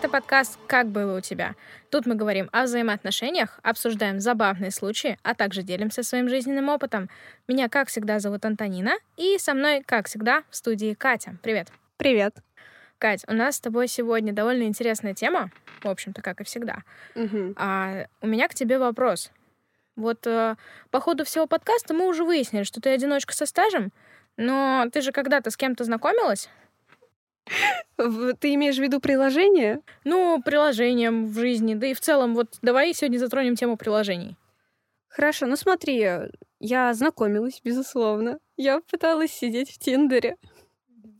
Это подкаст «Как было у тебя?». Тут мы говорим о взаимоотношениях, обсуждаем забавные случаи, а также делимся своим жизненным опытом. Меня, как всегда, зовут Антонина, и со мной, как всегда, в студии Катя. Привет. Привет. Кать, у нас с тобой сегодня довольно интересная тема, в общем-то, как и всегда. Угу. А у меня к тебе вопрос. Вот э, по ходу всего подкаста мы уже выяснили, что ты одиночка со стажем, но ты же когда-то с кем-то знакомилась? Ты имеешь в виду приложение? Ну, приложением в жизни, да и в целом, вот давай сегодня затронем тему приложений. Хорошо, ну смотри, я знакомилась, безусловно. Я пыталась сидеть в Тиндере.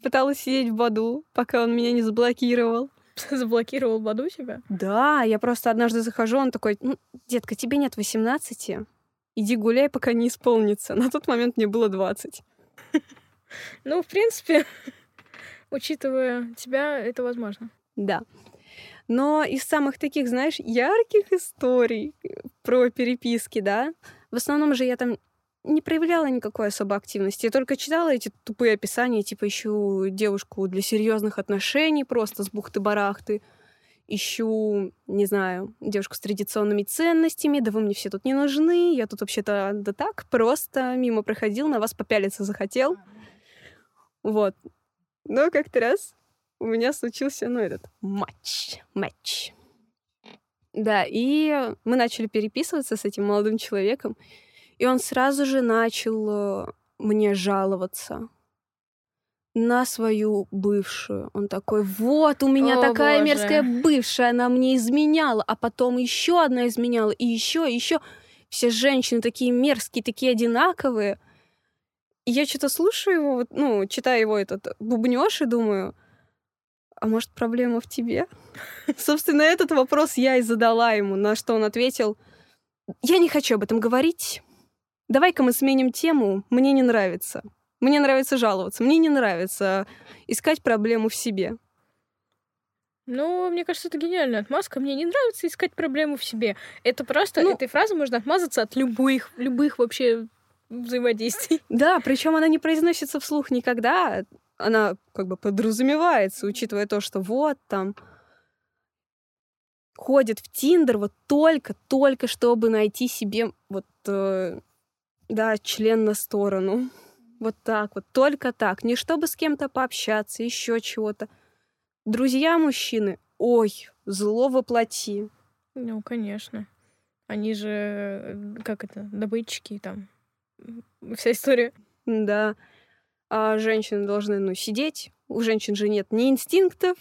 Пыталась сидеть в Баду, пока он меня не заблокировал. Заблокировал Баду тебя? Да, я просто однажды захожу, он такой, ну, детка, тебе нет 18, иди гуляй, пока не исполнится. На тот момент мне было 20. Ну, в принципе, учитывая тебя, это возможно. Да. Но из самых таких, знаешь, ярких историй про переписки, да, в основном же я там не проявляла никакой особой активности. Я только читала эти тупые описания, типа ищу девушку для серьезных отношений, просто с бухты-барахты. Ищу, не знаю, девушку с традиционными ценностями, да вы мне все тут не нужны, я тут вообще-то да так, просто мимо проходил, на вас попялиться захотел. Вот. Но как-то раз у меня случился, ну, этот матч. Матч. Да, и мы начали переписываться с этим молодым человеком, и он сразу же начал э, мне жаловаться на свою бывшую. Он такой, вот, у меня О, такая боже. мерзкая бывшая, она мне изменяла, а потом еще одна изменяла, и еще, и еще. Все женщины такие мерзкие, такие одинаковые. И я что-то слушаю его, вот, ну, читаю его этот бубнёж и думаю, а может, проблема в тебе? Собственно, этот вопрос я и задала ему, на что он ответил, я не хочу об этом говорить. Давай-ка мы сменим тему, мне не нравится. Мне нравится жаловаться, мне не нравится искать проблему в себе. Ну, мне кажется, это гениальная отмазка. Мне не нравится искать проблему в себе. Это просто, Ну- этой фразы можно отмазаться от любых, любых вообще взаимодействий. Да, причем она не произносится вслух никогда. Она как бы подразумевается, учитывая то, что вот там ходит в Тиндер вот только-только, чтобы найти себе вот, э, да, член на сторону. Вот так вот, только так. Не чтобы с кем-то пообщаться, еще чего-то. Друзья мужчины, ой, зло воплоти. Ну, конечно. Они же, э, как это, добытчики там. Вся история. Да. А женщины должны, ну, сидеть. У женщин же нет ни инстинктов.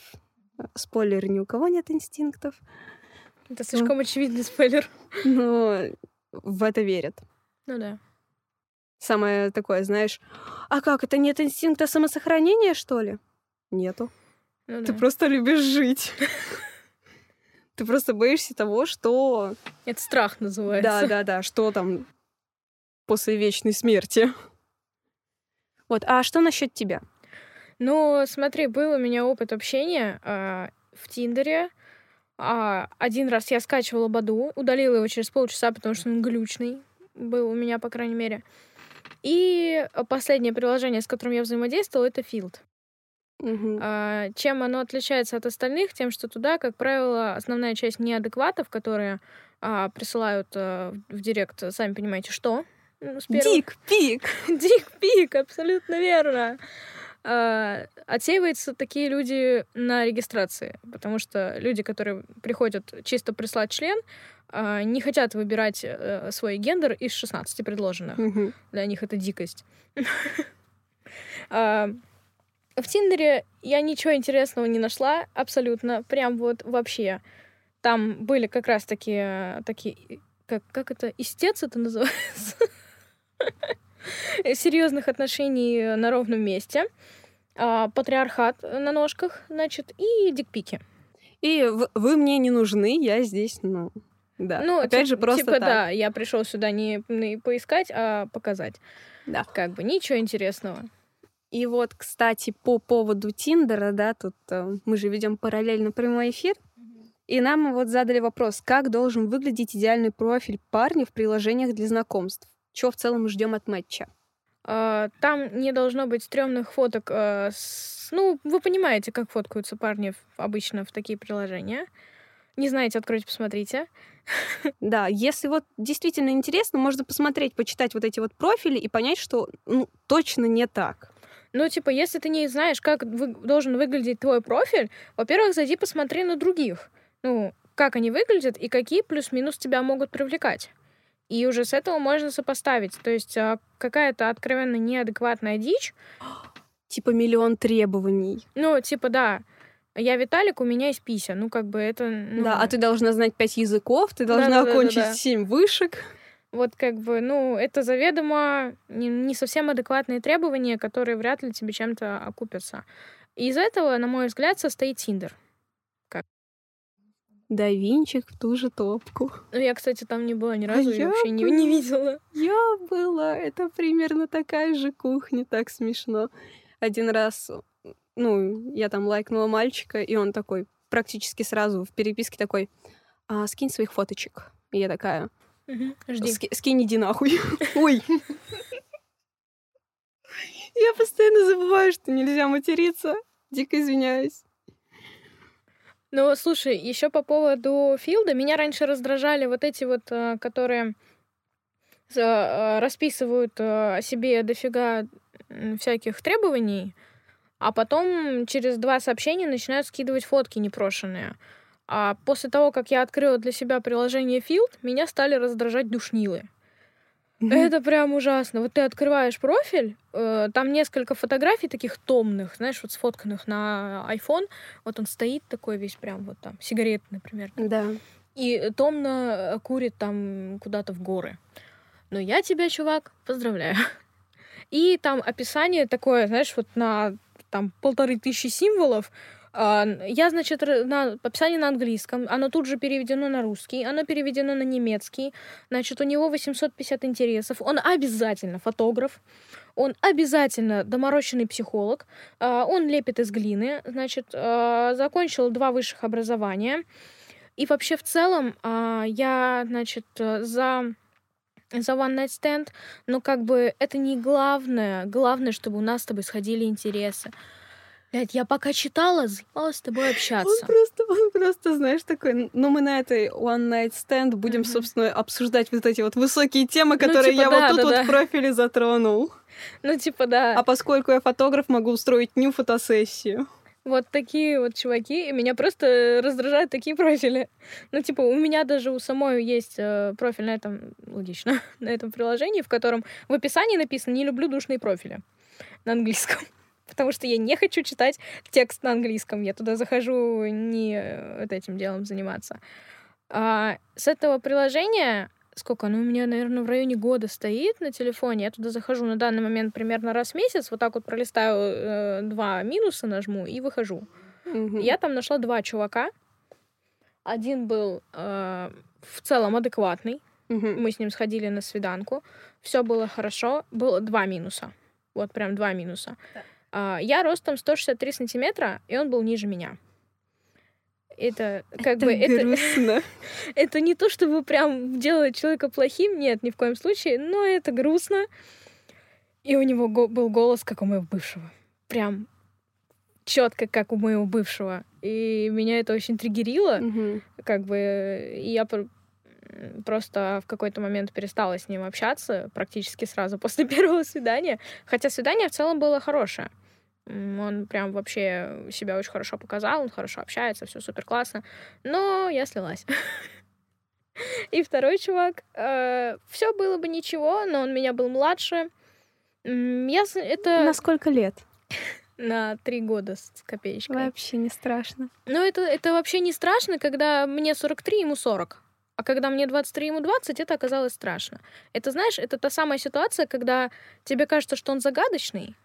Спойлер, ни у кого нет инстинктов. Это слишком очевидный спойлер. Но в это верят. Ну да. Самое такое, знаешь, а как, это нет инстинкта самосохранения, что ли? Нету. Ну Ты да. просто любишь жить. Ты просто боишься того, что... Это страх называется. Да, да, да, что там после вечной смерти. Вот, а что насчет тебя? Ну, смотри, был у меня опыт общения а, в Тиндере. А, один раз я скачивала Баду, удалила его через полчаса, потому что он глючный был у меня, по крайней мере. И последнее приложение, с которым я взаимодействовала, это Field. Мгм. А, чем оно отличается от остальных? Тем, что туда, как правило, основная часть неадекватов, которые а, присылают а, в директ, сами понимаете, что? Ну, с первого- Дик, пик. Дик-пик, абсолютно верно. А, Отсеиваются такие люди на регистрации, потому что люди, которые приходят чисто прислать член, а, не хотят выбирать э, свой гендер из 16 предложенных. Мгм. Для них это дикость. А, В Тиндере я ничего интересного не нашла, абсолютно, прям вот вообще. Там были как раз такие, такие как, как это, истец это называется? Серьезных отношений на ровном месте. А, Патриархат на ножках, значит, и дикпики. И вы мне не нужны, я здесь, ну, да. Ну, Опять тип- же, просто типа, так. да, я пришел сюда не, не поискать, а показать. Да. Как бы ничего интересного. И вот, кстати, по поводу Тиндера, да, тут э, мы же ведем параллельно прямой эфир, и нам вот задали вопрос, как должен выглядеть идеальный профиль парня в приложениях для знакомств? Чего в целом ждем от матча? э, там не должно быть стрёмных фоток э, с... Ну, вы понимаете, как фоткаются парни обычно в такие приложения. Не знаете, откройте, посмотрите. Да, если вот действительно интересно, можно посмотреть, почитать вот эти вот профили и понять, что ну, точно не так. Ну, типа, если ты не знаешь, как вы, должен выглядеть твой профиль, во-первых, зайди посмотри на других. Ну, как они выглядят и какие плюс-минус тебя могут привлекать. И уже с этого можно сопоставить. То есть а, какая-то откровенно неадекватная дичь. Типа миллион требований. Ну, типа, да. Я Виталик, у меня есть пися. Ну, как бы это... Ну... Да, а ты должна знать пять языков, ты должна да, да, окончить да, да, да. семь вышек. Вот как бы, ну, это заведомо не, не совсем адекватные требования, которые вряд ли тебе чем-то окупятся. И из этого, на мой взгляд, состоит Тиндер. Да винчик в ту же топку. Ну, я, кстати, там не была ни а разу, а я вообще не, не видела. Я была. Это примерно такая же кухня, так смешно. Один раз, ну, я там лайкнула мальчика, и он такой практически сразу в переписке такой, а, скинь своих фоточек. И я такая, Угу, жди. Ски- скинь, иди нахуй. Ой. Я постоянно забываю, что нельзя материться. Дико извиняюсь. Ну, слушай, еще по поводу Филда, меня раньше раздражали вот эти вот, э, которые э, расписывают э, о себе дофига всяких требований, а потом через два сообщения начинают скидывать фотки непрошенные. А после того, как я открыла для себя приложение Field, меня стали раздражать душнилы. Это прям ужасно. Вот ты открываешь профиль, э, там несколько фотографий таких томных, знаешь, вот сфотканных на iPhone. Вот он стоит такой весь прям вот там, сигарет, например. Да. И томно курит там куда-то в горы. Но я тебя, чувак, поздравляю. И там описание такое, знаешь, вот на там полторы тысячи символов, я, значит, на описание на английском, оно тут же переведено на русский, оно переведено на немецкий, значит, у него 850 интересов, он обязательно фотограф, он обязательно доморощенный психолог, а, он лепит из глины, значит, а, закончил два высших образования, и вообще в целом я, значит, за за One Night Stand, но как бы это не главное. Главное, чтобы у нас с тобой сходили интересы. Блядь, я пока читала, заебалась с тобой общаться. Он просто, он просто, знаешь, такой, ну мы на этой One Night Stand будем, mm-hmm. собственно, обсуждать вот эти вот высокие темы, ну, которые ну, типа, я да, вот тут да, вот да. в профиле затронул. Ну, типа, да. А поскольку я фотограф, могу устроить нью фотосессию. Вот такие вот чуваки, и меня просто раздражают такие профили. Ну, типа, у меня даже у самой есть э, профиль на этом, логично, на этом приложении, в котором в описании написано «Не люблю душные профили» на английском потому что я не хочу читать текст на английском. Я туда захожу не э, вот этим делом заниматься. А, с этого приложения сколько оно у меня, наверное, в районе года стоит на телефоне. Я туда захожу на данный момент примерно раз в месяц, вот так вот пролистаю э, два минуса, нажму и выхожу. Mm-hmm. Я там нашла два чувака. Один был э, в целом адекватный. Mm-hmm. Мы с ним сходили на свиданку. Все было хорошо. Было два минуса. Вот прям два минуса. Так. А, я ростом 163 сантиметра, и он был ниже меня. Это как это бы... Грустно. Это, это не то, чтобы прям делать человека плохим, нет, ни в коем случае, но это грустно. И у него го- был голос, как у моего бывшего. Прям четко, как у моего бывшего. И меня это очень триггерило. Угу. Как бы и я просто в какой-то момент перестала с ним общаться практически сразу после первого свидания. Хотя свидание в целом было хорошее. Он прям вообще себя очень хорошо показал, он хорошо общается, все супер классно. Но я слилась. И второй чувак, э, все было бы ничего, но он меня был младше. Я это... На сколько лет? На три года с копеечкой. Вообще не страшно. Ну, это, это вообще не страшно, когда мне 43, ему 40. А когда мне 23, ему 20, это оказалось страшно. Это, знаешь, это та самая ситуация, когда тебе кажется, что он загадочный,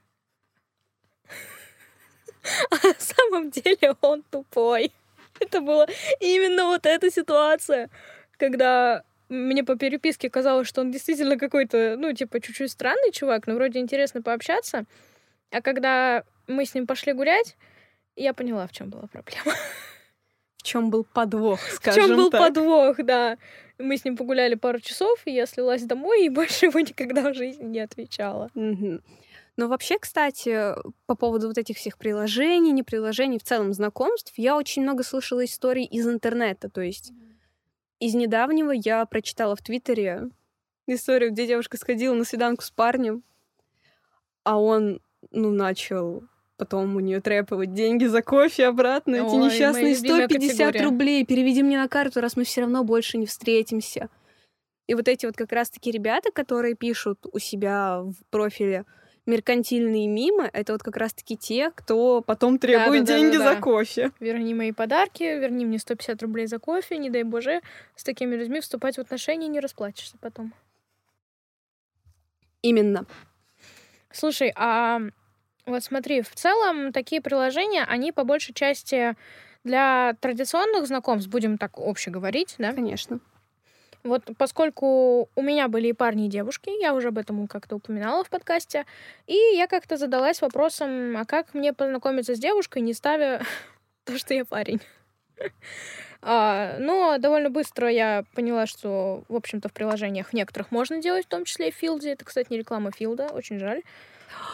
а на самом деле он тупой. Это была именно вот эта ситуация, когда мне по переписке казалось, что он действительно какой-то, ну, типа, чуть-чуть странный чувак, но вроде интересно пообщаться. А когда мы с ним пошли гулять, я поняла, в чем была проблема. чем был подвох, В скажем чем был так. подвох, да. Мы с ним погуляли пару часов, и я слилась домой, и больше ему никогда в жизни не отвечала. Мгм. Но вообще, кстати, по поводу вот этих всех приложений, не приложений, в целом знакомств, я очень много слышала историй из интернета. То есть из недавнего я прочитала в Твиттере историю, где девушка сходила на свиданку с парнем, а он, ну, начал потом у нее требовать деньги за кофе обратно. Эти Ой, моя несчастные любимая 150 категория. рублей. Переведи мне на карту, раз мы все равно больше не встретимся. И вот эти вот как раз-таки ребята, которые пишут у себя в профиле меркантильные мимы, это вот как раз-таки те, кто потом требует Да-да-да-да-да. деньги за кофе. Верни мои подарки, верни мне 150 рублей за кофе, не дай боже, с такими людьми вступать в отношения не расплачешься потом. Именно. Слушай, а вот смотри, в целом такие приложения, они по большей части для традиционных знакомств, будем так обще говорить, да? Конечно. Вот поскольку у меня были и парни, и девушки, я уже об этом как-то упоминала в подкасте, и я как-то задалась вопросом, а как мне познакомиться с девушкой, не ставя то, что я парень? А, но довольно быстро я поняла, что, в общем-то, в приложениях некоторых можно делать, в том числе и в Филде. Это, кстати, не реклама Филда, очень жаль.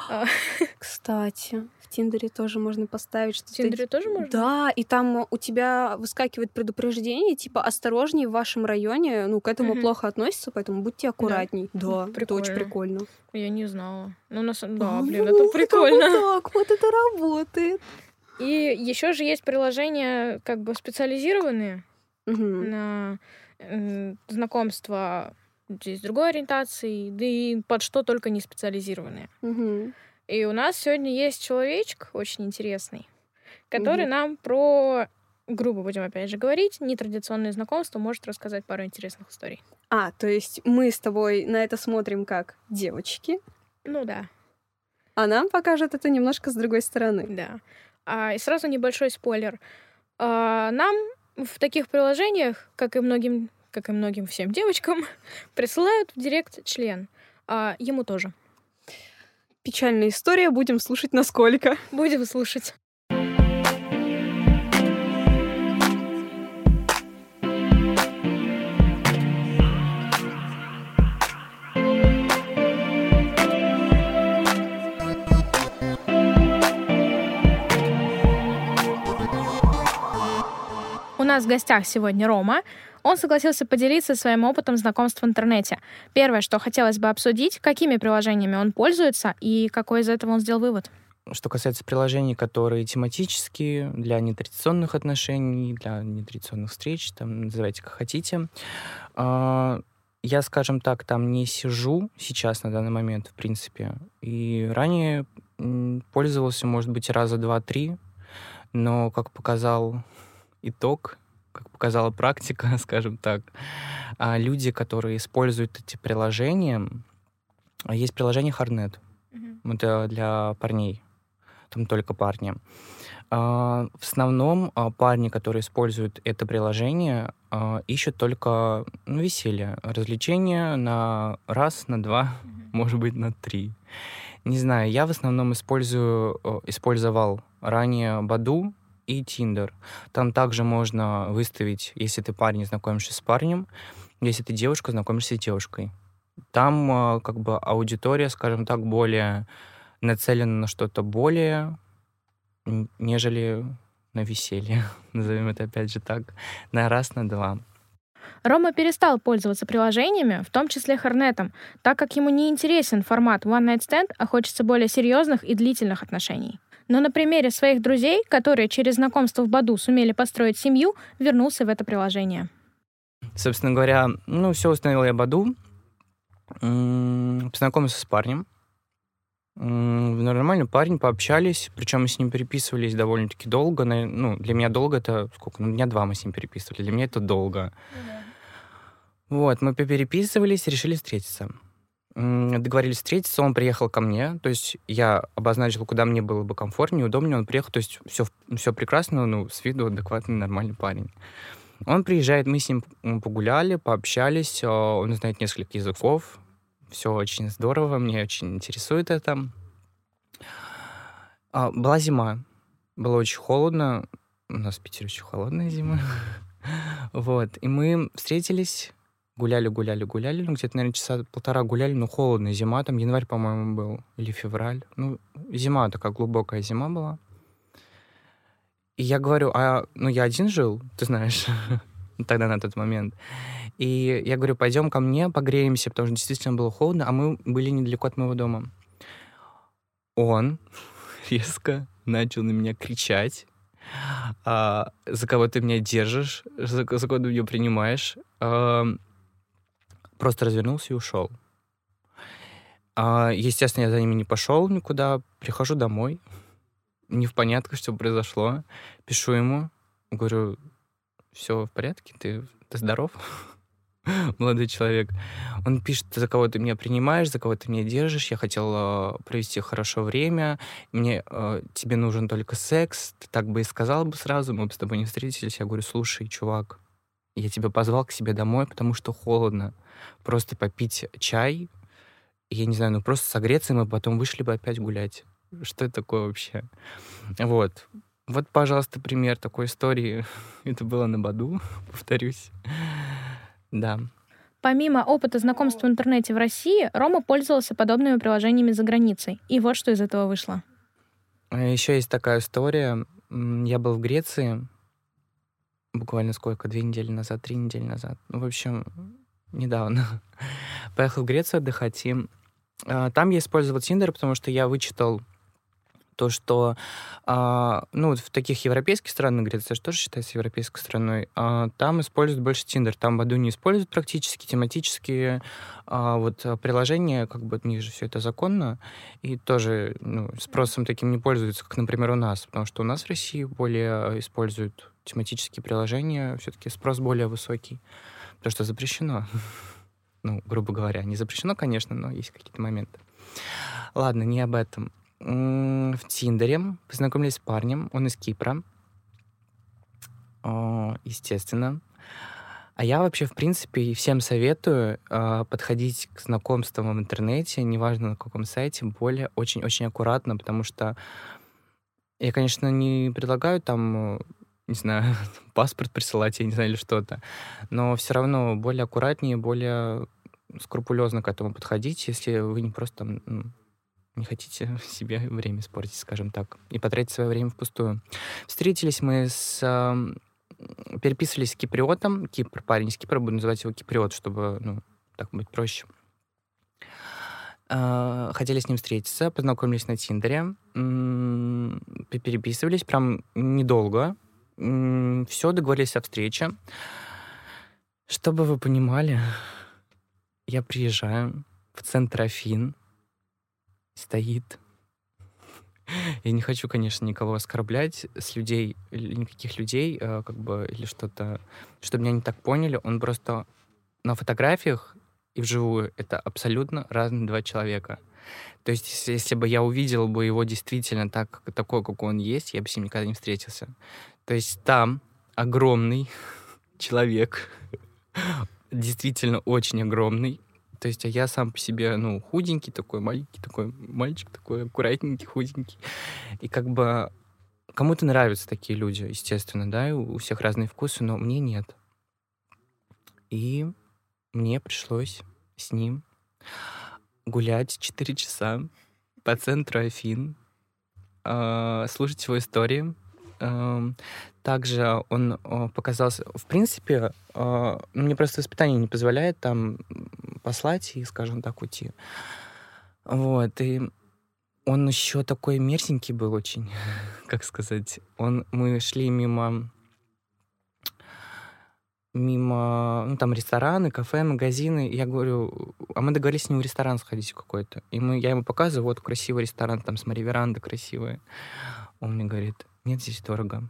А, Кстати, Тиндере тоже можно поставить, что в Тиндере тоже можно? Да, и там у тебя выскакивает предупреждение, типа, осторожнее, в вашем районе, ну, к этому Мгм. плохо относятся, поэтому будьте аккуратней. Да, это очень прикольно. прикольно. Я не знала. Ну, на самом да, А, блин, это прикольно. Вот так, вот это работает. И еще же есть приложения как бы специализированные Мгм. на знакомства с другой ориентацией, да и под что только не специализированные. Мгм. И у нас сегодня есть человечек очень интересный, который Мгм. нам про, грубо будем опять же говорить, нетрадиционные знакомства может рассказать пару интересных историй. А, то есть мы с тобой на это смотрим как девочки, Ну да, а нам покажет это немножко с другой стороны. да. А, и сразу небольшой спойлер. А, нам в таких приложениях, как и многим, как и многим всем девочкам, присылают в директ член. А, ему тоже. Печальная история, будем слушать насколько. Будем слушать. У нас в гостях сегодня Рома. Он согласился поделиться своим опытом знакомств в интернете. Первое, что хотелось бы обсудить, какими приложениями он пользуется и какой из этого он сделал вывод. Что касается приложений, которые тематические, для нетрадиционных отношений, для нетрадиционных встреч, там, называйте как хотите, а, я, скажем так, там не сижу сейчас на данный момент, в принципе. И ранее пользовался, может быть, раза два-три, но, как показал итог, как показала практика, скажем так, а, люди, которые используют эти приложения, есть приложение Hardnet, это для парней, там только парни. А, В основном а, парни, которые используют это приложение, ищут только ну, веселье, развлечения на раз, на два, может быть, на три. Не знаю, я в основном использую, использовал ранее Баду и Тиндер. Там также можно выставить, если ты парень, знакомишься с парнем, если ты девушка, знакомишься с девушкой. Там э, как бы аудитория, скажем так, более нацелена на что-то более, нежели на веселье, назовем это опять же так, на раз, на два. Рома перестал пользоваться приложениями, в том числе Хорнетом, так как ему не интересен формат One Night Stand, а хочется более серьезных и длительных отношений. Но на примере своих друзей, которые через знакомство в Баду сумели построить семью, вернулся в это приложение. Собственно говоря, ну, все установил я Баду, познакомился с парнем. Нормальный парень, пообщались, причем мы с ним переписывались довольно-таки долго. Ну, для меня долго это сколько? Ну, дня два мы с ним переписывали. Для меня это долго. Вот, мы переписывались, решили встретиться. Договорились встретиться, он приехал ко мне, то есть я обозначил, куда мне было бы комфортнее, удобнее, он приехал, то есть все, все прекрасно, ну, с виду адекватный, нормальный парень. Он приезжает, мы с ним погуляли, пообщались, а, он знает несколько языков, все очень здорово, мне очень интересует это. А, Была зима, было очень холодно, У нас в Питере очень холодная зима. Вот. И мы встретились, гуляли, гуляли, гуляли. Ну, где-то, наверное, часа полтора гуляли, но холодная зима. Там январь, по-моему, был. Или февраль. Ну, зима такая глубокая зима была. И я говорю, а, ну, я один жил, ты знаешь, тогда на тот момент. И я говорю, пойдем ко мне, погреемся, потому что действительно было холодно, а мы были недалеко от моего дома. Он резко начал на меня кричать, а, за кого ты меня держишь, за, за кого ты меня принимаешь. Просто развернулся и ушел. А, естественно, я за ними не пошел никуда. Прихожу домой, не в понятно, что произошло. Пишу ему, говорю, все в порядке, ты, ты здоров? молодой человек. Он пишет, за кого ты меня принимаешь, за кого ты меня держишь, я хотел э, провести хорошо время, мне э, тебе нужен только секс, ты так бы и сказал бы сразу, мы бы с тобой не встретились. Я говорю, слушай, чувак, я тебя позвал к себе домой, потому что холодно. Просто попить чай, я не знаю, ну просто согреться, и мы потом вышли бы опять гулять. Что это такое вообще? Вот. Вот, пожалуйста, пример такой истории. Это было на Баду, повторюсь. Да. Помимо опыта знакомства в интернете в России, Рома пользовался подобными приложениями за границей. И вот что из этого вышло. Еще есть такая история. Я был в Греции буквально сколько? Две недели назад, три недели назад. Ну, в общем, недавно. Поехал в Грецию отдыхать, и а, там я использовал Тиндер, потому что я вычитал то, что а, ну, в таких европейских странах, Греция же тоже считается европейской страной, а, там используют больше Тиндер. Там Баду не используют практически, тематические а, вот приложения, как бы у них же все это законно, и тоже ну, спросом таким не пользуются, как, например, у нас, потому что у нас в России более используют тематические приложения, все-таки спрос более высокий, потому что запрещено. Ну, грубо говоря, не запрещено, конечно, но есть какие-то моменты. Ладно, не об этом в Тиндере познакомились с парнем, он из Кипра, естественно. А я вообще, в принципе, всем советую э, подходить к знакомствам в интернете, неважно на каком сайте, более очень-очень аккуратно, потому что я, конечно, не предлагаю там, не знаю, паспорт присылать, я не знаю, или что-то, но все равно более аккуратнее, более скрупулезно к этому подходить, если вы не просто там, не хотите себе время испортить, скажем так, и потратить свое время впустую. Встретились мы с... Переписывались с киприотом. Кипр, парень из Кипра, буду называть его киприот, чтобы, ну, так быть проще. Э, хотели с ним встретиться, познакомились на Тиндере, переписывались прям недолго. Все, договорились о встрече. Чтобы вы понимали, я приезжаю в центр Афин, стоит. Я не хочу, конечно, никого оскорблять с людей, никаких людей, э, как бы, или что-то, чтобы меня не так поняли. Он просто на фотографиях и вживую это абсолютно разные два человека. То есть, если, если бы я увидел бы его действительно так, такой, как он есть, я бы с ним никогда не встретился. То есть там огромный человек, действительно очень огромный, то есть, а я сам по себе, ну, худенький такой, маленький такой, мальчик такой, аккуратненький, худенький. И как бы кому-то нравятся такие люди, естественно, да, и у всех разные вкусы, но мне нет. И мне пришлось с ним гулять 4 часа по центру Афин, э, слушать его истории, Эм, также он показался... В принципе, э, мне просто воспитание не позволяет там послать и, скажем так, уйти. Вот, и он еще такой мерзенький был очень, как сказать. Он, мы шли мимо мимо, ну, там, рестораны, кафе, магазины. Я говорю, а мы договорились с ним в ресторан сходить какой-то. И мы, я ему показываю, вот красивый ресторан, там, смотри, веранда красивая. Он мне говорит, нет, здесь дорого.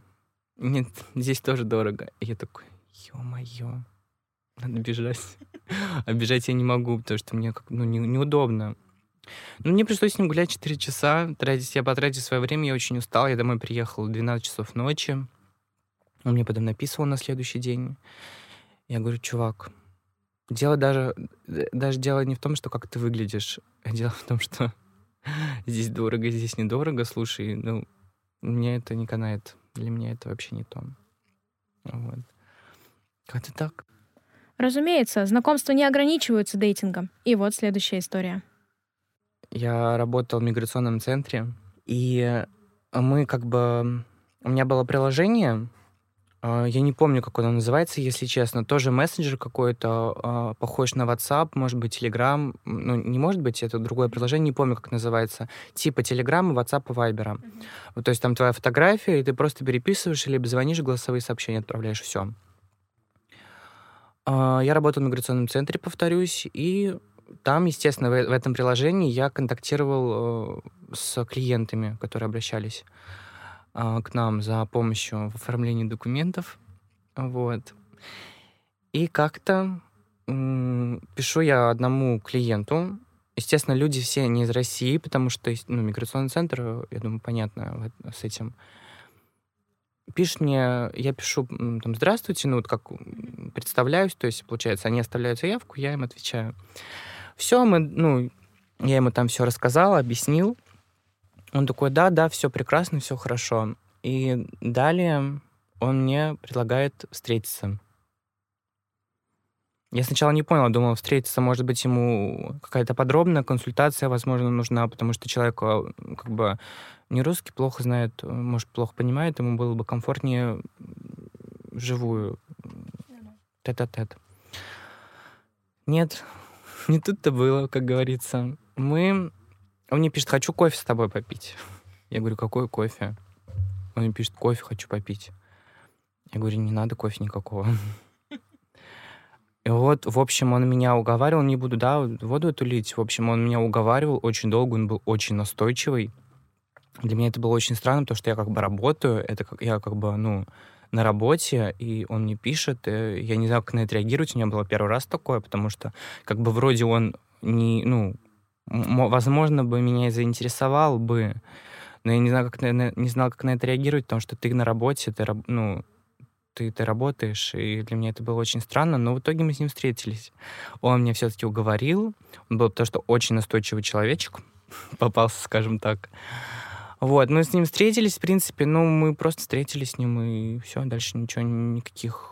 Нет, здесь тоже дорого. И я такой, ё-моё, надо бежать. А бежать я не могу, потому что мне как, ну, не, неудобно. Ну, мне пришлось с ним гулять 4 часа, тратить, я потратил свое время, я очень устал, я домой приехал в 12 часов ночи. Он мне потом написывал на следующий день. Я говорю, чувак, дело даже, даже дело не в том, что как ты выглядишь, а дело в том, что здесь дорого, здесь недорого, слушай, ну, мне это не канает. Для меня это вообще не то. Вот. Как-то так. Разумеется, знакомства не ограничиваются дейтингом. И вот следующая история. Я работал в миграционном центре, и мы как бы... У меня было приложение, я не помню, как оно называется, если честно. Тоже мессенджер какой-то, а, похож на WhatsApp, может быть, Telegram. Ну, не может быть, это другое приложение, не помню, как называется. Типа Telegram, WhatsApp и Viber. Mm-hmm. Вот, то есть там твоя фотография, и ты просто переписываешь, либо звонишь, голосовые сообщения отправляешь, все. А, я работал в миграционном центре, повторюсь, и там, естественно, в, в этом приложении я контактировал э, с клиентами, которые обращались. А, к нам за помощью в оформлении документов. Вот. И как-то пишу я одному клиенту. Естественно, люди все не из России, потому что ну, миграционный центр, я думаю, понятно с этим. Пишет мне, я пишу, там, здравствуйте, ну, вот как представляюсь, то есть, получается, они оставляют заявку, я им отвечаю. Все, мы, ну, я ему там все рассказала, объяснил. Он такой, да, да, все прекрасно, все хорошо. И далее он мне предлагает встретиться. Я сначала не понял, думал, встретиться, может быть, ему какая-то подробная консультация, возможно, нужна, потому что человек а, как бы не русский, плохо знает, может, плохо понимает, ему было бы комфортнее вживую, тет-а-тет. Нет, не тут-то было, как говорится. Мы он мне пишет, хочу кофе с тобой попить. Я говорю, какой кофе? Он мне пишет, кофе хочу попить. Я говорю, не надо кофе никакого. И вот, в общем, он меня уговаривал, не буду, да, воду эту лить. В общем, он меня уговаривал очень долго, он был очень настойчивый. Для меня это было очень странно, потому что я как бы работаю, это как я как бы, ну, на работе, и он мне пишет, и я не знаю, как на это реагировать, у меня было первый раз такое, потому что как бы вроде он не, ну, возможно, бы меня и заинтересовал бы, но я не знаю, как на, не знал, как на это реагировать, потому что ты на работе, ты, ну, ты, ты работаешь, и для меня это было очень странно, но в итоге мы с ним встретились. Он меня все-таки уговорил, он был потому что очень настойчивый человечек, попался, скажем так. Вот, мы с ним встретились, в принципе, ну, мы просто встретились с ним, и все, дальше ничего, никаких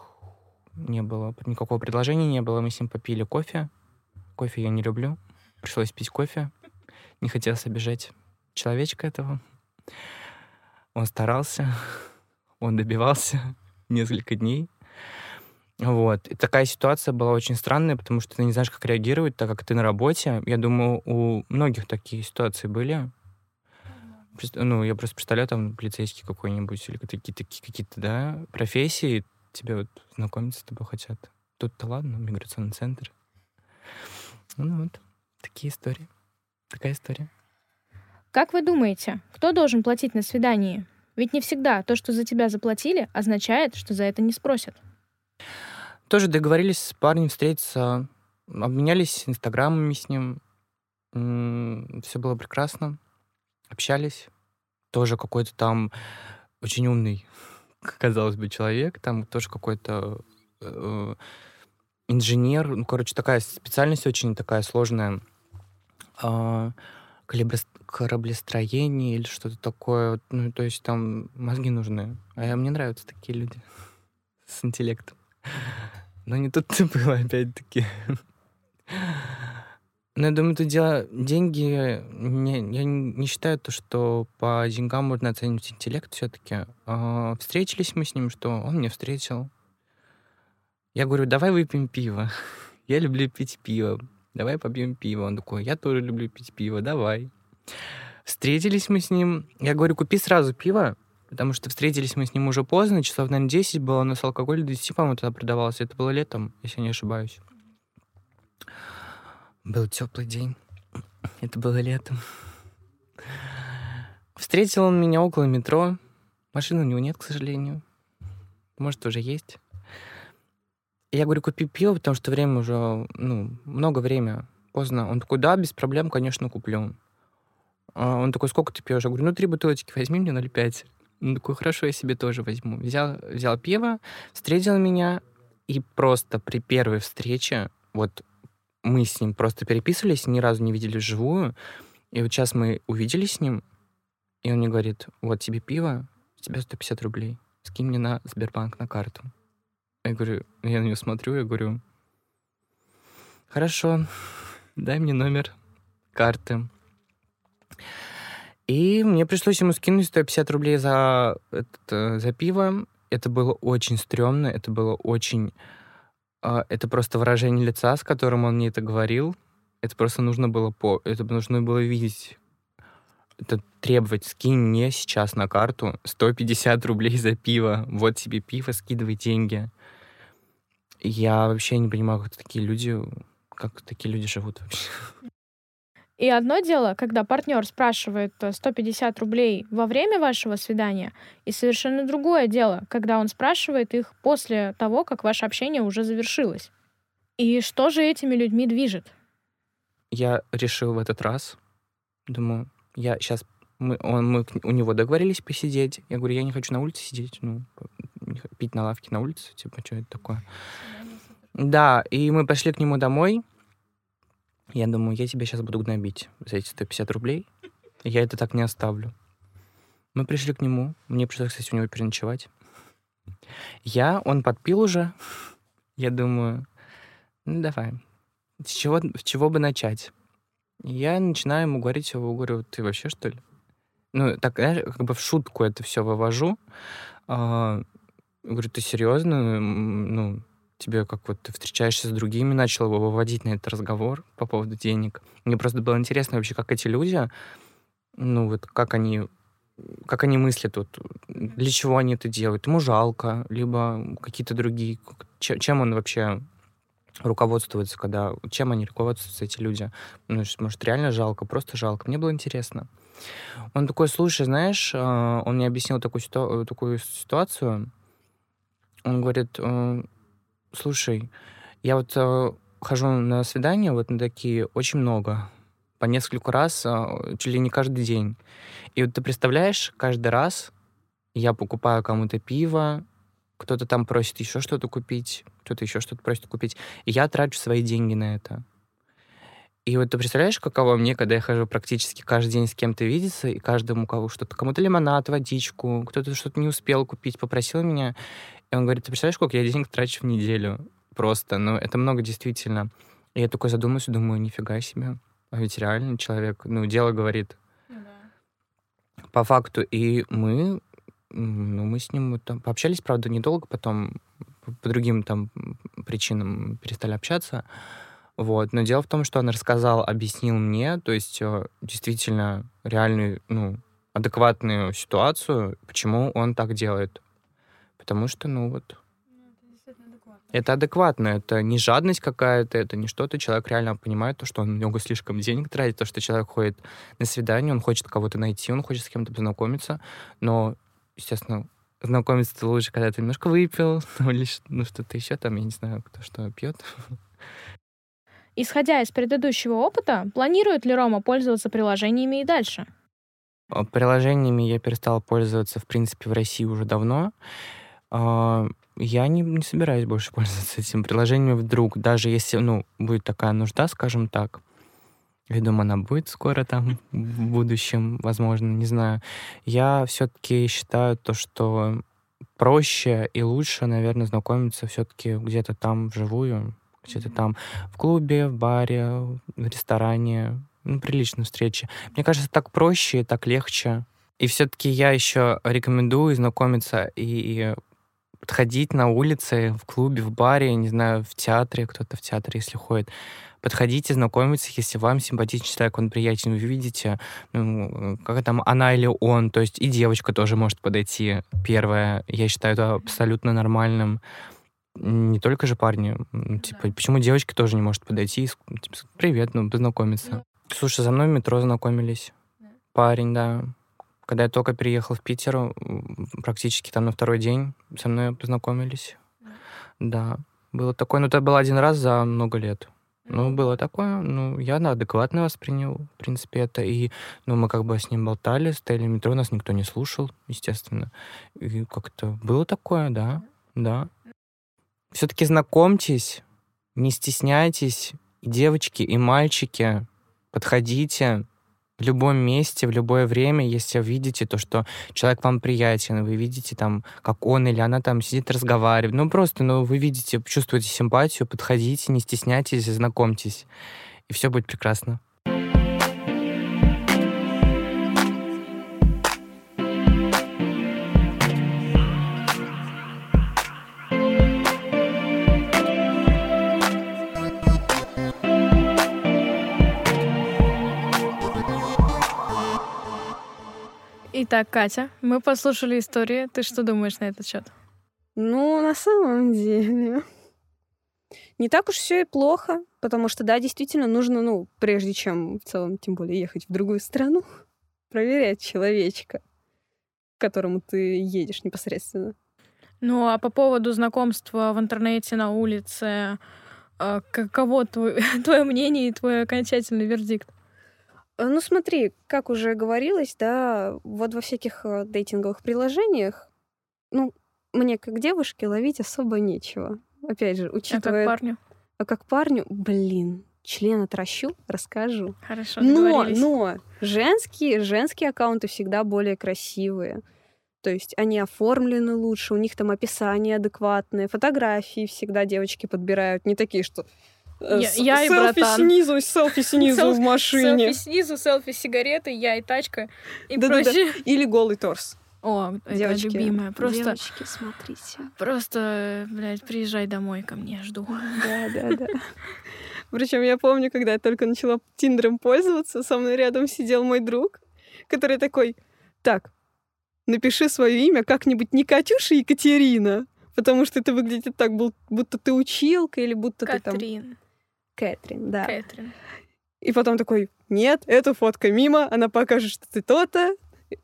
не было, никакого предложения не было, мы с ним попили кофе. Кофе я не люблю, Пришлось пить кофе. Не хотелось обижать человечка этого. Он старался, он добивался несколько дней. Вот. И такая ситуация была очень странная, потому что ты не знаешь, как реагировать, так как ты на работе. Я думаю, у многих такие ситуации были. Ну, я просто представляю, там, полицейский какой-нибудь или какие-то, какие-то, да, профессии, тебе вот знакомиться с тобой хотят. Тут-то ладно, миграционный центр. Ну вот. Такие истории. Такая история. Как вы думаете, кто должен платить на свидании? Ведь не всегда то, что за тебя заплатили, означает, что за это не спросят. Тоже договорились с парнем встретиться, обменялись инстаграмами с ним. Все было прекрасно. Общались. Тоже какой-то там очень умный, казалось бы, человек. Там тоже какой-то э, инженер, ну, короче, такая специальность очень такая сложная. А, кораблестроение или что-то такое. Ну, то есть там мозги нужны. А мне нравятся такие люди с интеллектом. Но не тут-то было, опять-таки. Но я думаю, это дело... Деньги... Не, я не считаю то, что по деньгам можно оценивать интеллект все-таки. А, встретились мы с ним, что он меня встретил. Я говорю, давай выпьем пиво. Я люблю пить пиво. Давай попьем пиво. Он такой, я тоже люблю пить пиво, давай. Встретились мы с ним. Я говорю, купи сразу пиво, потому что встретились мы с ним уже поздно, часов, наверное, 10 было, у нас алкоголь до 10, по-моему, тогда продавался. Это было летом, если не ошибаюсь. Был теплый день. Это было летом. Встретил он меня около метро. Машины у него нет, к сожалению. Может, уже есть. Я говорю, купи пиво, потому что время уже, ну, много времени, поздно. Он такой, да, без проблем, конечно, куплю. А он такой, сколько ты пьешь? Я говорю, ну, три бутылочки возьми мне 0,5. Он такой, хорошо, я себе тоже возьму. Взял, взял пиво, встретил меня, и просто при первой встрече, вот мы с ним просто переписывались, ни разу не видели вживую, и вот сейчас мы увиделись с ним, И он мне говорит, вот тебе пиво, с тебя 150 рублей. Скинь мне на Сбербанк на карту. Я говорю, я на нее смотрю, я говорю, хорошо, дай мне номер карты. И мне пришлось ему скинуть 150 рублей за, это, за пиво. Это было очень стрёмно, это было очень... А, это просто выражение лица, с которым он мне это говорил. Это просто нужно было по... Это нужно было видеть. Это требовать, скинь мне сейчас на карту 150 рублей за пиво. Вот тебе пиво, скидывай деньги. Я вообще не понимаю, как такие люди, как такие люди живут вообще. И одно дело, когда партнер спрашивает 150 э, рублей во время вашего свидания, и совершенно другое дело, когда он спрашивает их после того, как ваше общение уже завершилось. И что же этими людьми движет? Я решил в этот раз, думаю, я сейчас мы, он, мы у него договорились посидеть. Я говорю, я не хочу на улице сидеть, ну, пить на лавке на улице, типа, что это такое? Да, и мы пошли к нему домой, я думаю, я тебя сейчас буду гнобить за эти 150 рублей. Я это так не оставлю. Мы пришли к нему. Мне пришлось, кстати, у него переночевать. Я, он подпил уже. Я думаю, ну давай. С чего, с чего бы начать? Я начинаю ему говорить, я говорю, ты вообще что ли? Ну, так, знаешь, как бы в шутку это все вывожу. А, говорю, ты серьезно? Ну, тебе как вот ты встречаешься с другими, начал его выводить на этот разговор по поводу денег. Мне просто было интересно вообще, как эти люди, ну вот как они как они мыслят, вот, для чего они это делают. Ему жалко, либо какие-то другие... Чем он вообще руководствуется, когда... Чем они руководствуются, эти люди? Ну, может, реально жалко, просто жалко. Мне было интересно. Он такой, слушай, знаешь, а, он мне объяснил такую, ситу... такую ситуацию. Он говорит, э, Слушай, я вот э, хожу на свидания вот на такие очень много, по несколько раз, э, чуть ли не каждый день. И вот ты представляешь, каждый раз я покупаю кому-то пиво, кто-то там просит еще что-то купить, кто-то еще что-то просит купить, и я трачу свои деньги на это. И вот ты представляешь, каково мне, когда я хожу практически каждый день с кем-то видеться, и каждому кого что-то, кому-то лимонад, водичку, кто-то что-то не успел купить, попросил меня, и он говорит, ты представляешь, сколько я денег трачу в неделю? Просто, ну, это много действительно. И я такой задумаюсь, думаю, нифига себе. А ведь реально человек, ну, дело говорит. Ну, да. По факту. И мы, ну, мы с ним там пообщались, правда, недолго, потом по другим там причинам перестали общаться. Вот. Но дело в том, что он рассказал, объяснил мне, то есть э, действительно реальную, ну, адекватную ситуацию, почему он так делает. Потому что, ну вот... Это адекватно, это не жадность какая-то, это не что-то. Человек реально понимает то, что он много слишком денег тратит, то, что человек ходит на свидание, он хочет кого-то найти, он хочет с кем-то познакомиться, но, естественно, знакомиться лучше, когда ты немножко выпил, ну, или ну, что-то еще там, я не знаю, кто что пьет. Исходя из предыдущего опыта, планирует ли Рома пользоваться приложениями и дальше? А, приложениями я перестал пользоваться, в принципе, в России уже давно. А, я не, не собираюсь больше пользоваться этим приложением вдруг, даже если, ну, будет такая нужда, скажем так. Я думаю, она будет скоро там, в будущем, возможно, не знаю. Я все-таки считаю то, что проще и лучше, наверное, знакомиться все-таки где-то там вживую, где-то там в клубе, в баре, в ресторане, ну, приличной встрече. Мне кажется, так проще, так легче. И все-таки я еще рекомендую знакомиться и подходить на улице, в клубе, в баре, не знаю, в театре, кто-то в театре, если ходит. Подходите, знакомиться, если вам симпатичный человек, он приятен, вы видите, ну, как там, она или он, то есть и девочка тоже может подойти первая. Я считаю это абсолютно нормальным. Не только же парни. Типа, да. почему девочка тоже не может подойти и типа, привет, ну, познакомиться. Ну. Слушай, за мной в метро знакомились. Да. Парень, да. Когда я только переехал в Питер, практически там на второй день со мной познакомились. Mm. Да. Было такое, ну это был один раз за много лет. Ну, было такое, ну, я адекватно воспринял, в принципе, это. И, ну, мы как бы с ним болтали, стояли в метро, нас никто не слушал, естественно. И как-то было такое, да, да. Все-таки знакомьтесь, не стесняйтесь, и девочки, и мальчики, подходите, в любом месте, в любое время, если вы видите то, что человек вам приятен, вы видите там, как он или она там сидит, разговаривает, ну просто, ну вы видите, чувствуете симпатию, подходите, не стесняйтесь, знакомьтесь, и все будет прекрасно. Итак, Катя, мы послушали истории. Ты что думаешь на этот счет? Ну, на самом деле, не так уж все и плохо, потому что, да, действительно нужно, ну, прежде чем в целом, тем более, ехать в другую страну, проверять человечка, к которому ты едешь непосредственно. Ну, а по поводу знакомства в интернете, на улице, э, каково твое, твое мнение и твой окончательный вердикт? Э, ну, смотри, как уже говорилось, да, вот во всяких э, дейтинговых приложениях, ну, мне как девушке ловить особо нечего. Опять же, учитывая... А как парню? А как парню, блин, член отращу, расскажу. Хорошо, но, но женские, женские аккаунты всегда более красивые. То есть они оформлены лучше, у них там описание адекватное, фотографии всегда девочки подбирают, не такие, что Э, я, я и селфи братан. снизу, селфи снизу в машине. Селфи снизу, селфи сигареты, я и тачка и да, прочее. Да, да. Или голый торс. О, Девочки, это любимая. Просто, девочки, смотрите. Просто, блядь, приезжай домой ко мне, жду. Да, да, да. Причем я помню, когда я только начала Тиндером пользоваться, со мной рядом сидел мой друг, который такой, так, напиши свое имя как-нибудь не Катюша Екатерина, потому что это выглядит так, будто ты училка или будто Катрин. ты там... Кэтрин, да. Кэтрин. И потом такой, нет, эту фотка мимо, она покажет, что ты то-то,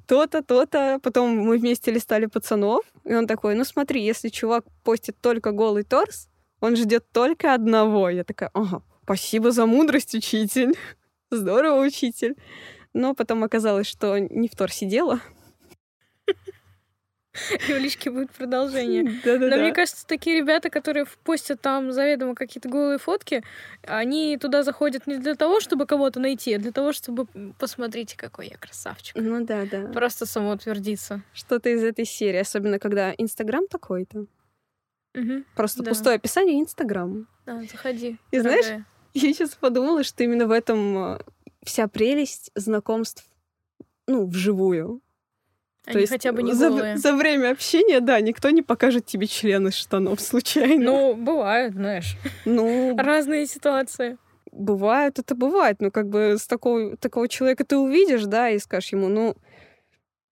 то-то, то-то. Потом мы вместе листали пацанов, и он такой, ну смотри, если чувак постит только голый торс, он ждет только одного. Я такая, ага, спасибо за мудрость, учитель. Здорово, учитель. Но потом оказалось, что не в торсе дело. И у Лички будет продолжение. Но мне кажется, такие ребята, которые постят там заведомо какие-то голые фотки, они туда заходят не для того, чтобы кого-то найти, а для того, чтобы посмотрите, какой я красавчик. Ну да, да. Просто самоутвердиться. Что-то из этой серии, особенно когда Инстаграм такой-то. Угу. Просто Да. пустое описание Инстаграма. Да, заходи. И знаешь. Я сейчас подумала, что именно в этом э, вся прелесть знакомств, ну, вживую. Они хотя бы не за, голые. за время общения, да, никто не покажет тебе член из штанов случайно. Ну, бывают, знаешь, ну разные ситуации. бывает, это бывает. Но как бы с такого, такого человека ты увидишь, да, и скажешь ему, ну,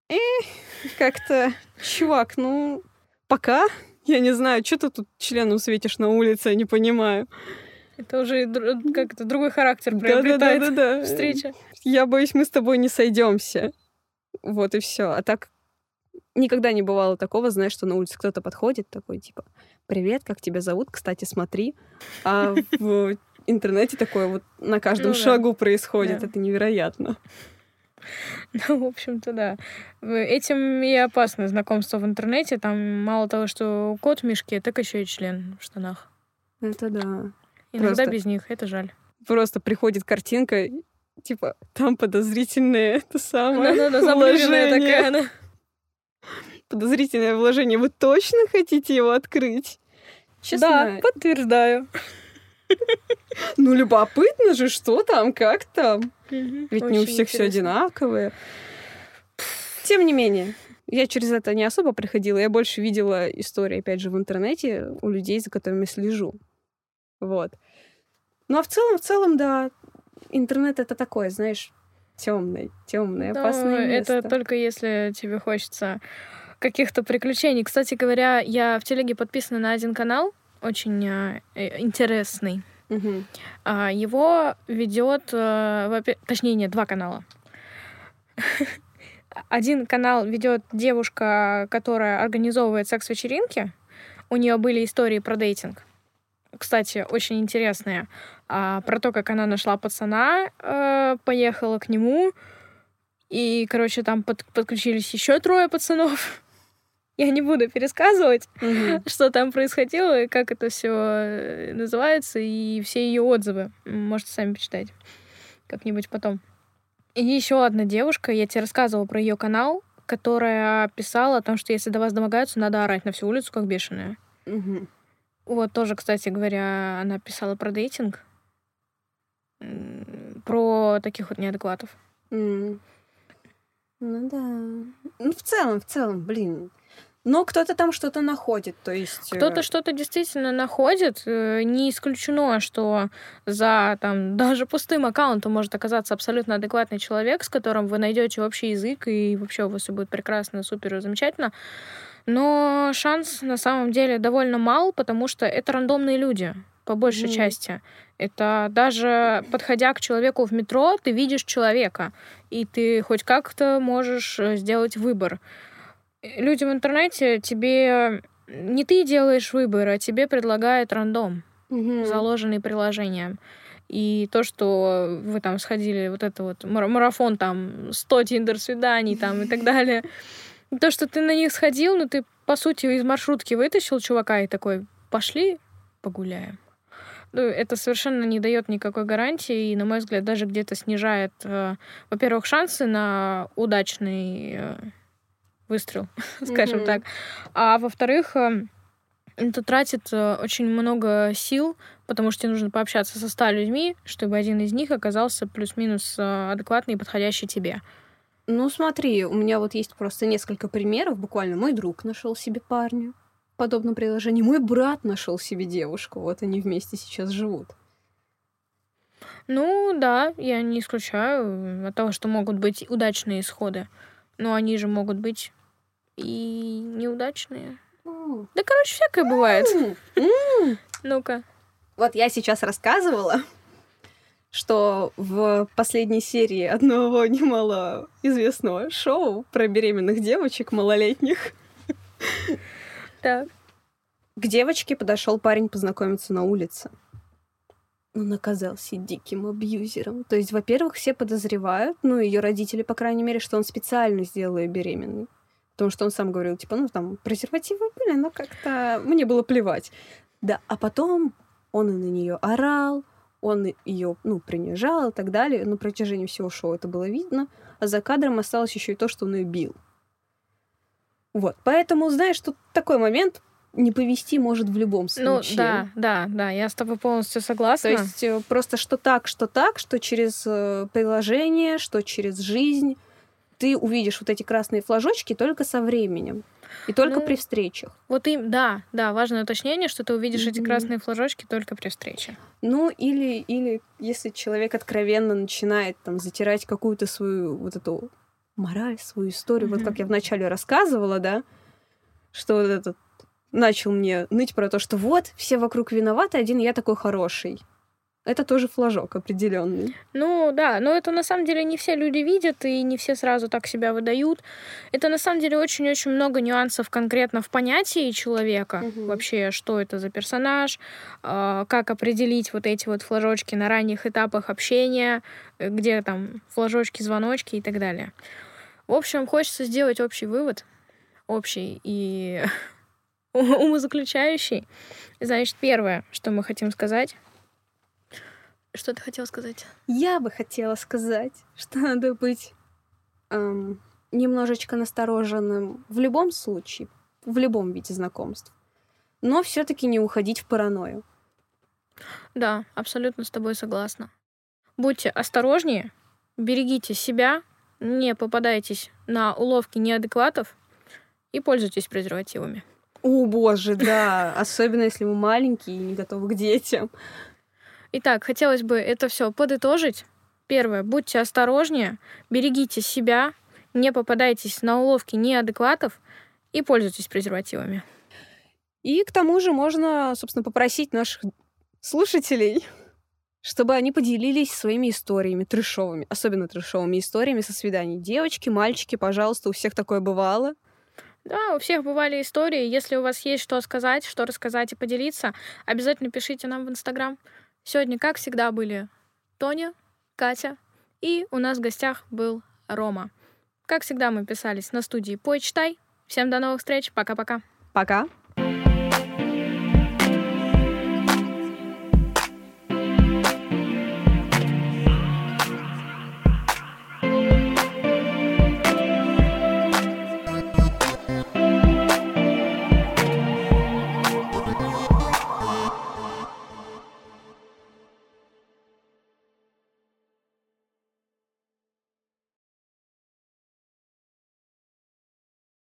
э, как-то, чувак, ну, пока, я не знаю, что ты тут членом светишь на улице, я не понимаю. Это уже дру- как это другой характер приобретает встреча. Я боюсь, мы с тобой не сойдемся. Вот и все. А так никогда не бывало такого, знаешь, что на улице кто-то подходит, такой типа, привет, как тебя зовут? Кстати, смотри. А в интернете такое вот на каждом Ну да. шагу происходит. Да. Это невероятно. Ну, в общем-то, да. Этим и опасно знакомство в интернете. Там мало того, что кот в мешке, так еще и член в штанах. Это да. Иногда Просто- без них, это жаль. Просто приходит картинка, типа, там подозрительное это самое Ну-ну-ну, заблюренная вложение. такая она. Подозрительное вложение. Вы точно хотите его открыть? Честно, Да, подтверждаю. ну любопытно же, что там, как там. Ведь не у всех все одинаковые. Тем не менее, я через это не особо приходила. Я больше видела истории, опять же, в интернете у людей, за которыми слежу. Вот. Ну а в целом, в целом, да, интернет это такое, знаешь, темное, темное, Ну, опасное место. это только если тебе хочется каких-то приключений. Кстати говоря, я в телеге подписана на один канал, очень а, э, интересный. Мгм. А, Его ведет, э, точнее, нет, два канала. Один канал ведет девушка, которая организовывает секс-вечеринки. У нее были истории про дейтинг. Кстати, очень интересные. А, про то, как она нашла пацана, э, поехала к нему. И, короче, там под- подключились еще трое пацанов. Я не буду пересказывать Мгм. что там происходило и как это все называется, и все ее отзывы. Можете сами почитать как-нибудь потом. И еще одна девушка, я тебе рассказывала про ее канал, которая писала о том, что если до вас домогаются, надо орать на всю улицу, как бешеная. Мгм. Вот тоже, кстати говоря, она писала про дейтинг, про таких вот неадекватов. М. Ну да. Ну, в целом, в целом, блин. Но кто-то там что-то находит, то есть... э, Кто-то что-то действительно находит. э, Не исключено, что за там даже пустым аккаунтом может оказаться абсолютно адекватный человек, с которым вы найдете общий язык, и вообще у вас все будет прекрасно, супер замечательно. Но шанс на самом деле довольно мал, потому что это рандомные люди, по большей Мгм. части. Это даже подходя к человеку в метро, ты видишь человека, и ты хоть как-то можешь э, сделать выбор. Э, Люди в интернете тебе не ты делаешь выбор, а тебе предлагает рандом, мгм. заложенный приложением. И то, что вы там сходили, вот это вот мара- марафон там 100 тиндер-свиданий там и так далее. То, что ты на них сходил, ну ты, по сути, из маршрутки вытащил чувака и такой, пошли погуляем. Ну, это совершенно не дает никакой гарантии и, на мой взгляд, даже где-то снижает, э, во-первых, шансы на удачный э, выстрел, скажем Мгм. так. А во-вторых, э, это тратит очень много сил, потому что тебе нужно пообщаться со ста людьми, чтобы один из них оказался плюс-минус адекватный и подходящий тебе. Ну, смотри, у меня вот есть просто несколько примеров. Буквально мой друг нашел себе парня подобном приложении. Мой брат нашел себе девушку. Вот они вместе сейчас живут. Ну да, я не исключаю от того, что могут быть удачные исходы. Но они же могут быть и неудачные. М. Да, короче, всякое бывает. М. М. Ну-ка. Вот я сейчас рассказывала, что в последней серии одного немало известного шоу про беременных девочек малолетних Так. к девочке подошел парень познакомиться на улице. Он оказался диким абьюзером. То есть, во-первых, все подозревают, ну, ее родители, по крайней мере, что он специально сделал ее беременной. Потому что он сам говорил, типа, ну, там, презервативы были, но как-то мне было плевать. Да, а потом он и на нее орал, он ее, ну, принижал и так далее. На протяжении всего шоу это было видно. А за кадром осталось еще и то, что он ее бил. Вот, поэтому, знаешь, тут такой момент, не повести может в любом Ну случае. да, да, да, я с тобой полностью согласна. То есть э, просто что так, что так, что через э, приложение, что через жизнь ты увидишь вот эти красные флажочки только со временем. И только Ну, при встречах. Вот им, да, да, важное уточнение, что ты увидишь эти Мгм. красные флажочки только при встрече. Ну, или, или если человек откровенно начинает там затирать какую-то свою вот эту мораль, свою историю, вот Мгм. как я вначале рассказывала, да, что вот этот начал мне ныть про то, что вот, все вокруг виноваты, один я такой хороший. Это тоже флажок определенный. Ну да, но это на самом деле не все люди видят, и не все сразу так себя выдают. Это на самом деле очень-очень много нюансов конкретно в понятии человека. Мгм. Вообще, что это за персонаж, а, как определить вот эти вот флажочки на ранних этапах общения, э, где там флажочки, звоночки и так далее. В общем, хочется сделать общий вывод, общий и умозаключающий. Значит, первое, что мы хотим сказать. Что ты хотел сказать? Я бы хотела сказать, что надо быть эм, немножечко настороженным в любом случае, в любом виде знакомств, но все-таки не уходить в паранойю. Да, абсолютно с тобой согласна. Будьте осторожнее, берегите себя, не попадайтесь на уловки неадекватов и пользуйтесь презервативами. О, боже, да, особенно если мы маленькие и не готовы к детям. Итак, хотелось бы это все подытожить. Первое, будьте осторожнее, берегите себя, не попадайтесь на уловки неадекватов и пользуйтесь презервативами. И к тому же можно, собственно, попросить наших слушателей, чтобы они поделились своими историями трешовыми, особенно трешовыми историями со свиданий. Девочки, мальчики, пожалуйста, у всех такое бывало. Да, у всех бывали истории. Если у вас есть что сказать, что рассказать и поделиться, обязательно пишите нам в Инстаграм. Сегодня, как всегда, были Тоня, Катя и у нас в гостях был Рома. Как всегда, мы писались на студии «Почитай». Всем до новых встреч. Пока-пока. Пока.